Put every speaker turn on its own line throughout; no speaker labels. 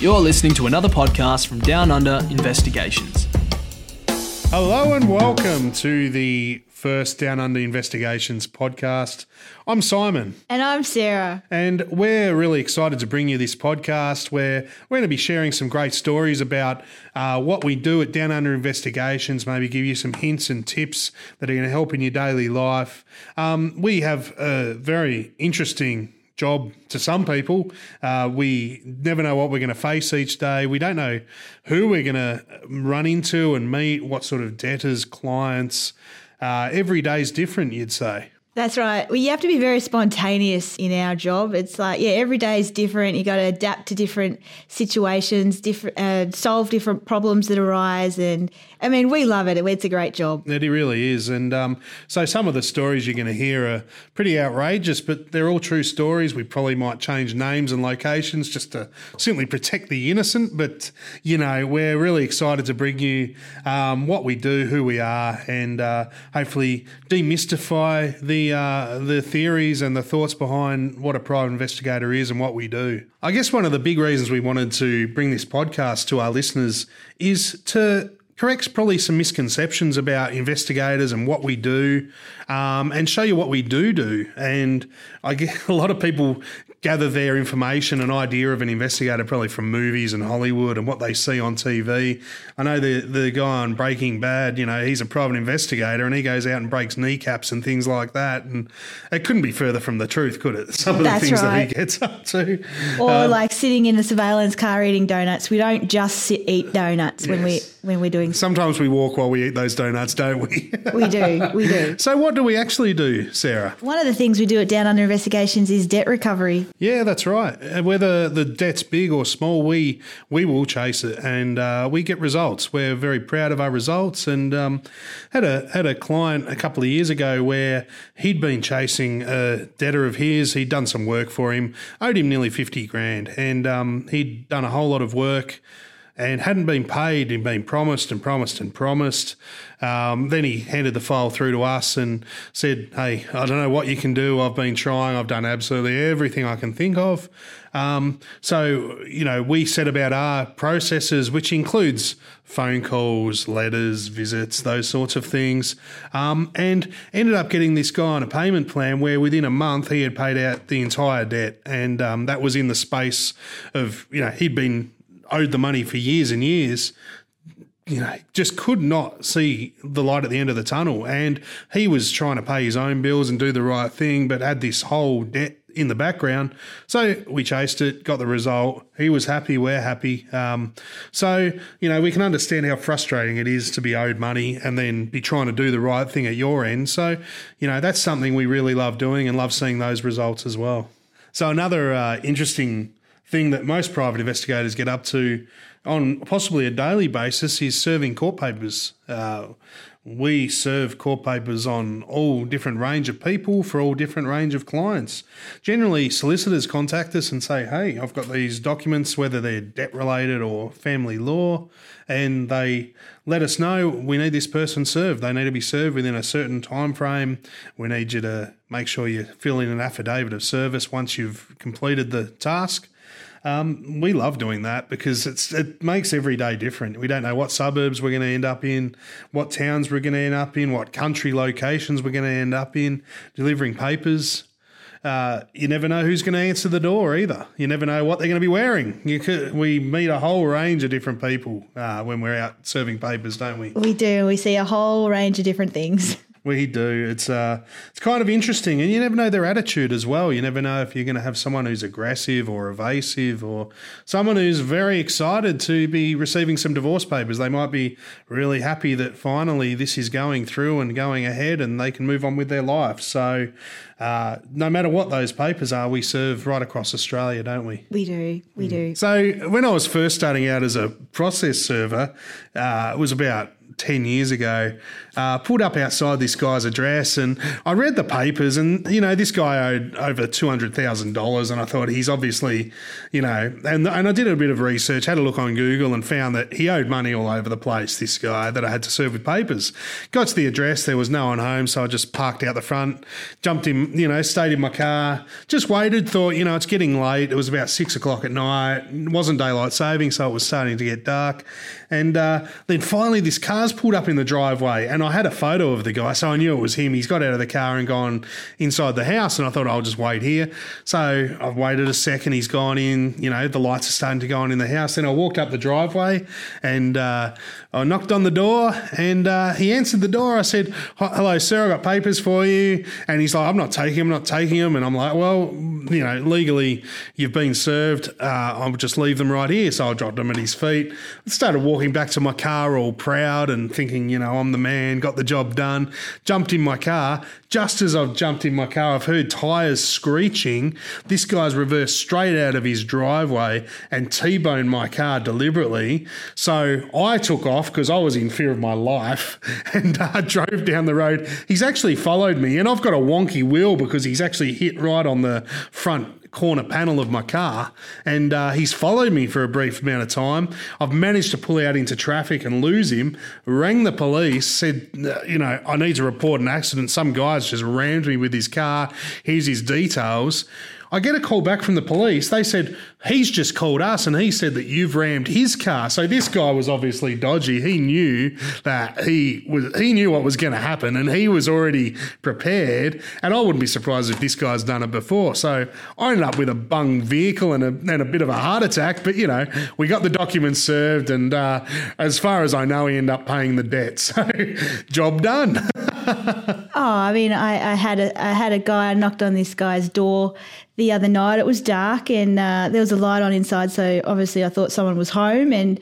You're listening to another podcast from Down Under Investigations.
Hello and welcome to the first Down Under Investigations podcast. I'm Simon.
And I'm Sarah.
And we're really excited to bring you this podcast where we're going to be sharing some great stories about uh, what we do at Down Under Investigations, maybe give you some hints and tips that are going to help in your daily life. Um, we have a very interesting job to some people. Uh, we never know what we're going to face each day. We don't know who we're going to run into and meet, what sort of debtors, clients. Uh, every day is different, you'd say.
That's right. Well, you have to be very spontaneous in our job. It's like, yeah, every day is different. You got to adapt to different situations, different, uh, solve different problems that arise, and I mean, we love it. It's a great job.
It really is. And um, so some of the stories you're going to hear are pretty outrageous, but they're all true stories. We probably might change names and locations just to simply protect the innocent. But, you know, we're really excited to bring you um, what we do, who we are, and uh, hopefully demystify the, uh, the theories and the thoughts behind what a private investigator is and what we do. I guess one of the big reasons we wanted to bring this podcast to our listeners is to corrects probably some misconceptions about investigators and what we do, um, and show you what we do do. And I get a lot of people gather their information and idea of an investigator probably from movies and Hollywood and what they see on TV. I know the the guy on Breaking Bad, you know, he's a private investigator and he goes out and breaks kneecaps and things like that. And it couldn't be further from the truth, could it? Some of
That's
the things
right.
that he gets up to.
Or
Um,
like sitting in a surveillance car eating donuts. We don't just sit eat donuts when we when we're doing.
Sometimes we walk while we eat those donuts, don't we?
We do, we do.
so, what do we actually do, Sarah?
One of the things we do at Down Under Investigations is debt recovery.
Yeah, that's right. Whether the debt's big or small, we we will chase it, and uh, we get results. We're very proud of our results, and um, had a had a client a couple of years ago where he'd been chasing a debtor of his. He'd done some work for him, owed him nearly fifty grand, and um, he'd done a whole lot of work and hadn't been paid. He'd been promised and promised and promised. Um, then he handed the file through to us and said, Hey, I don't know what you can do. I've been trying. I've done absolutely everything I can think of. Um, so, you know, we set about our processes, which includes phone calls, letters, visits, those sorts of things, um, and ended up getting this guy on a payment plan where within a month he had paid out the entire debt. And um, that was in the space of, you know, he'd been owed the money for years and years, you know, just could not see the light at the end of the tunnel. And he was trying to pay his own bills and do the right thing, but had this whole debt in the background. So we chased it, got the result. He was happy, we're happy. Um, so, you know, we can understand how frustrating it is to be owed money and then be trying to do the right thing at your end. So, you know, that's something we really love doing and love seeing those results as well. So, another uh, interesting thing that most private investigators get up to on possibly a daily basis is serving court papers. Uh, we serve court papers on all different range of people for all different range of clients. Generally, solicitors contact us and say, "Hey, I've got these documents, whether they're debt related or family law, and they let us know we need this person served. They need to be served within a certain time frame. We need you to make sure you fill in an affidavit of service once you've completed the task." Um, we love doing that because it's it makes every day different. We don't know what suburbs we're going to end up in, what towns we're going to end up in, what country locations we're going to end up in, delivering papers. Uh, you never know who's going to answer the door either. You never know what they're going to be wearing. You could, we meet a whole range of different people uh, when we're out serving papers, don't we?
We do. We see a whole range of different things.
We do. It's uh, it's kind of interesting, and you never know their attitude as well. You never know if you're going to have someone who's aggressive or evasive, or someone who's very excited to be receiving some divorce papers. They might be really happy that finally this is going through and going ahead, and they can move on with their life. So, uh, no matter what those papers are, we serve right across Australia, don't we?
We do. We do.
So when I was first starting out as a process server, uh, it was about 10 years ago, uh, pulled up outside this guy's address and I read the papers and, you know, this guy owed over $200,000 and I thought he's obviously, you know, and, and I did a bit of research, had a look on Google and found that he owed money all over the place, this guy that I had to serve with papers. Got to the address, there was no one home, so I just parked out the front, jumped in, you know, stayed in my car, just waited, thought, you know, it's getting late. It was about six o'clock at night. It wasn't daylight saving, so it was starting to get dark. And uh, then finally, this car's pulled up in the driveway, and I had a photo of the guy, so I knew it was him. He's got out of the car and gone inside the house, and I thought I'll just wait here. So I've waited a second. He's gone in. You know, the lights are starting to go on in the house. Then I walked up the driveway, and uh, I knocked on the door, and uh, he answered the door. I said, "Hello, sir. I've got papers for you." And he's like, "I'm not taking them. I'm not taking them." And I'm like, "Well, you know, legally, you've been served. Uh, I'll just leave them right here." So I dropped them at his feet. I started walking back to my car all proud and thinking, you know, I'm the man, got the job done. Jumped in my car. Just as I've jumped in my car, I've heard tyres screeching. This guy's reversed straight out of his driveway and T boned my car deliberately. So I took off because I was in fear of my life and uh, drove down the road. He's actually followed me and I've got a wonky wheel because he's actually hit right on the front corner panel of my car, and uh, he's followed me for a brief amount of time. I've managed to pull out into traffic and lose him. Rang the police, said, uh, you know, I need to report an accident. Some guy's just rammed me with his car. Here's his details. I get a call back from the police. They said, he's just called us and he said that you've rammed his car. So this guy was obviously dodgy. He knew that he was he knew what was going to happen and he was already prepared. And I wouldn't be surprised if this guy's done it before. So I ended up with a bung vehicle and a, and a bit of a heart attack. But you know, we got the documents served, and uh, as far as I know, he ended up paying the debt. So job done.
oh, I mean, I, I had a I had a guy I knocked on this guy's door the other night. It was dark and uh, there was a light on inside, so obviously I thought someone was home and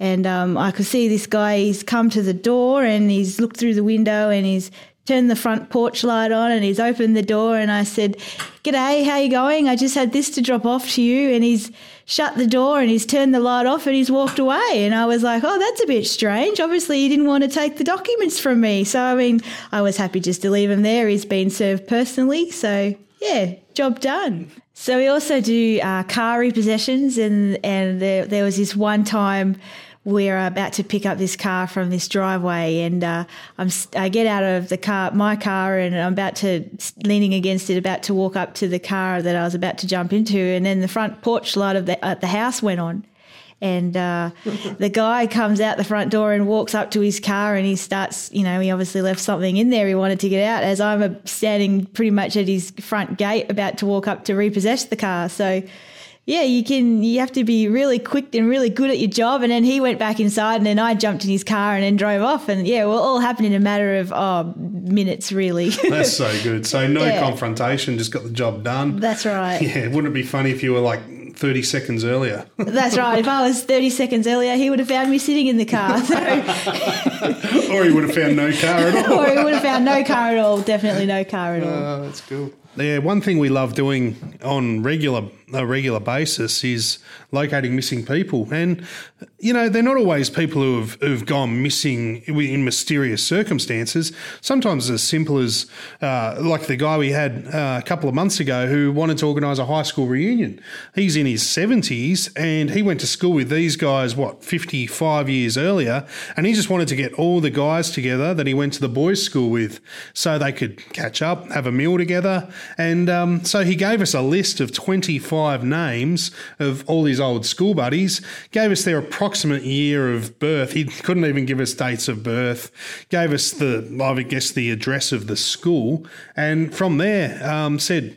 and um, I could see this guy. He's come to the door and he's looked through the window and he's turned the front porch light on and he's opened the door and I said, "G'day, how you going? I just had this to drop off to you." And he's shut the door and he's turned the light off and he's walked away. And I was like, "Oh, that's a bit strange. Obviously, he didn't want to take the documents from me." So I mean, I was happy just to leave him there. He's been served personally, so yeah, job done. So we also do uh, car repossessions, and and there, there was this one time we're about to pick up this car from this driveway, and uh, I'm I get out of the car, my car, and I'm about to leaning against it, about to walk up to the car that I was about to jump into, and then the front porch light of the at the house went on, and uh, the guy comes out the front door and walks up to his car and he starts, you know, he obviously left something in there he wanted to get out as I'm standing pretty much at his front gate about to walk up to repossess the car. So, yeah, you can, you have to be really quick and really good at your job. And then he went back inside and then I jumped in his car and then drove off. And yeah, well, all happened in a matter of oh, minutes, really.
That's so good. So, no yeah. confrontation, just got the job done.
That's right.
Yeah, wouldn't it be funny if you were like, 30 seconds earlier.
That's right. If I was 30 seconds earlier, he would have found me sitting in the car. So.
or he would have found no car at all.
or he would have found no car at all. Definitely no car at all.
Oh, that's cool. Yeah, one thing we love doing on regular a regular basis is locating missing people, and you know they're not always people who have who've gone missing in mysterious circumstances. Sometimes as simple as uh, like the guy we had uh, a couple of months ago who wanted to organise a high school reunion. He's in his seventies and he went to school with these guys what fifty five years earlier, and he just wanted to get all the guys together that he went to the boys' school with, so they could catch up, have a meal together and um, so he gave us a list of 25 names of all his old school buddies, gave us their approximate year of birth. He couldn't even give us dates of birth, gave us the, I guess, the address of the school. And from there, um, said,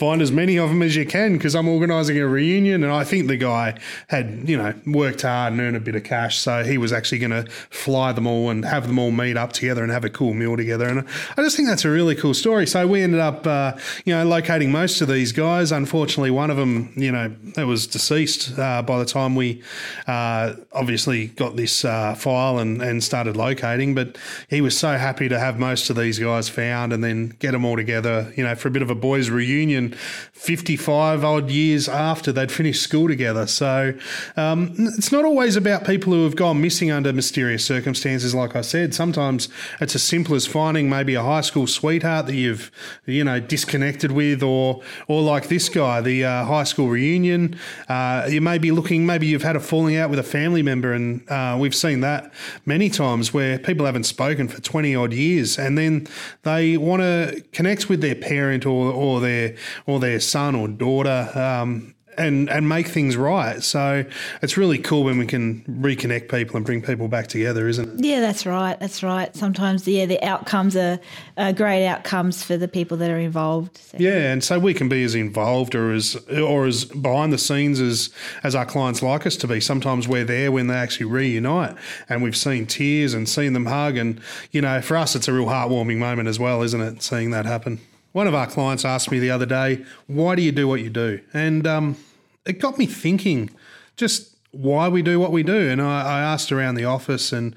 find as many of them as you can because I'm organising a reunion. And I think the guy had, you know, worked hard and earned a bit of cash. So he was actually going to fly them all and have them all meet up together and have a cool meal together. And I just think that's a really cool story. So we ended up, uh, you know, locating most of these guys. Unfortunately, one of them, you know, was deceased uh, by the time we uh, obviously got this uh, file and, and started locating. But he was so happy to have most of these guys found and then get them all together, you know, for a bit of a boys' reunion been 55 odd years after they'd finished school together. So um, it's not always about people who have gone missing under mysterious circumstances, like I said. Sometimes it's as simple as finding maybe a high school sweetheart that you've, you know, disconnected with, or or like this guy, the uh, high school reunion. Uh, you may be looking, maybe you've had a falling out with a family member, and uh, we've seen that many times where people haven't spoken for 20 odd years, and then they want to connect with their parent or, or their or their son or daughter um, and and make things right. So it's really cool when we can reconnect people and bring people back together, isn't it?
Yeah, that's right. That's right. Sometimes, yeah, the outcomes are, are great outcomes for the people that are involved.
So. Yeah, and so we can be as involved or as or as behind the scenes as as our clients like us to be. Sometimes we're there when they actually reunite, and we've seen tears and seen them hug, and you know, for us, it's a real heartwarming moment as well, isn't it? Seeing that happen. One of our clients asked me the other day, "Why do you do what you do?" And um, it got me thinking, just why we do what we do. And I, I asked around the office, and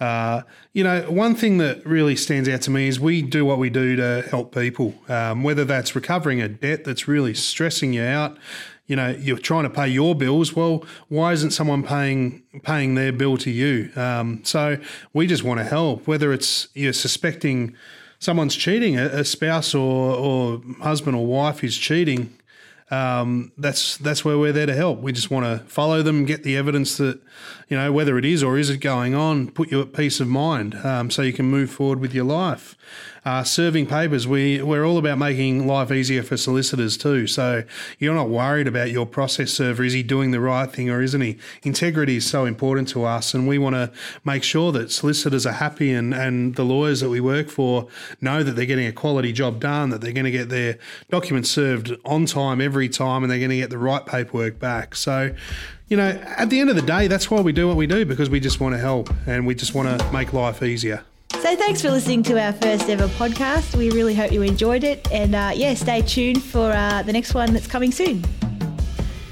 uh, you know, one thing that really stands out to me is we do what we do to help people, um, whether that's recovering a debt that's really stressing you out. You know, you're trying to pay your bills. Well, why isn't someone paying paying their bill to you? Um, so we just want to help. Whether it's you're suspecting someone's cheating, a, a spouse or, or husband or wife is cheating, um, that's that's where we're there to help. We just want to follow them, get the evidence that you know whether it is or is it going on, put you at peace of mind, um, so you can move forward with your life. Uh, serving papers, we we're all about making life easier for solicitors too. So you're not worried about your process server. Is he doing the right thing or isn't he? Integrity is so important to us, and we want to make sure that solicitors are happy and and the lawyers that we work for know that they're getting a quality job done, that they're going to get their documents served on time every time, and they're going to get the right paperwork back. So you know, at the end of the day, that's why we do what we do because we just want to help and we just want to make life easier.
So thanks for listening to our first ever podcast. We really hope you enjoyed it. And uh, yeah, stay tuned for uh, the next one that's coming soon.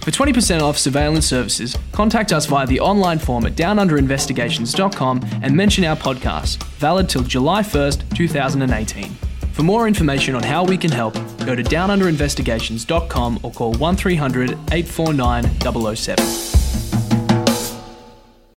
For 20% off surveillance services, contact us via the online form at downunderinvestigations.com and mention our podcast, valid till July 1st, 2018. For more information on how we can help, go to downunderinvestigations.com or call 1300 849 007.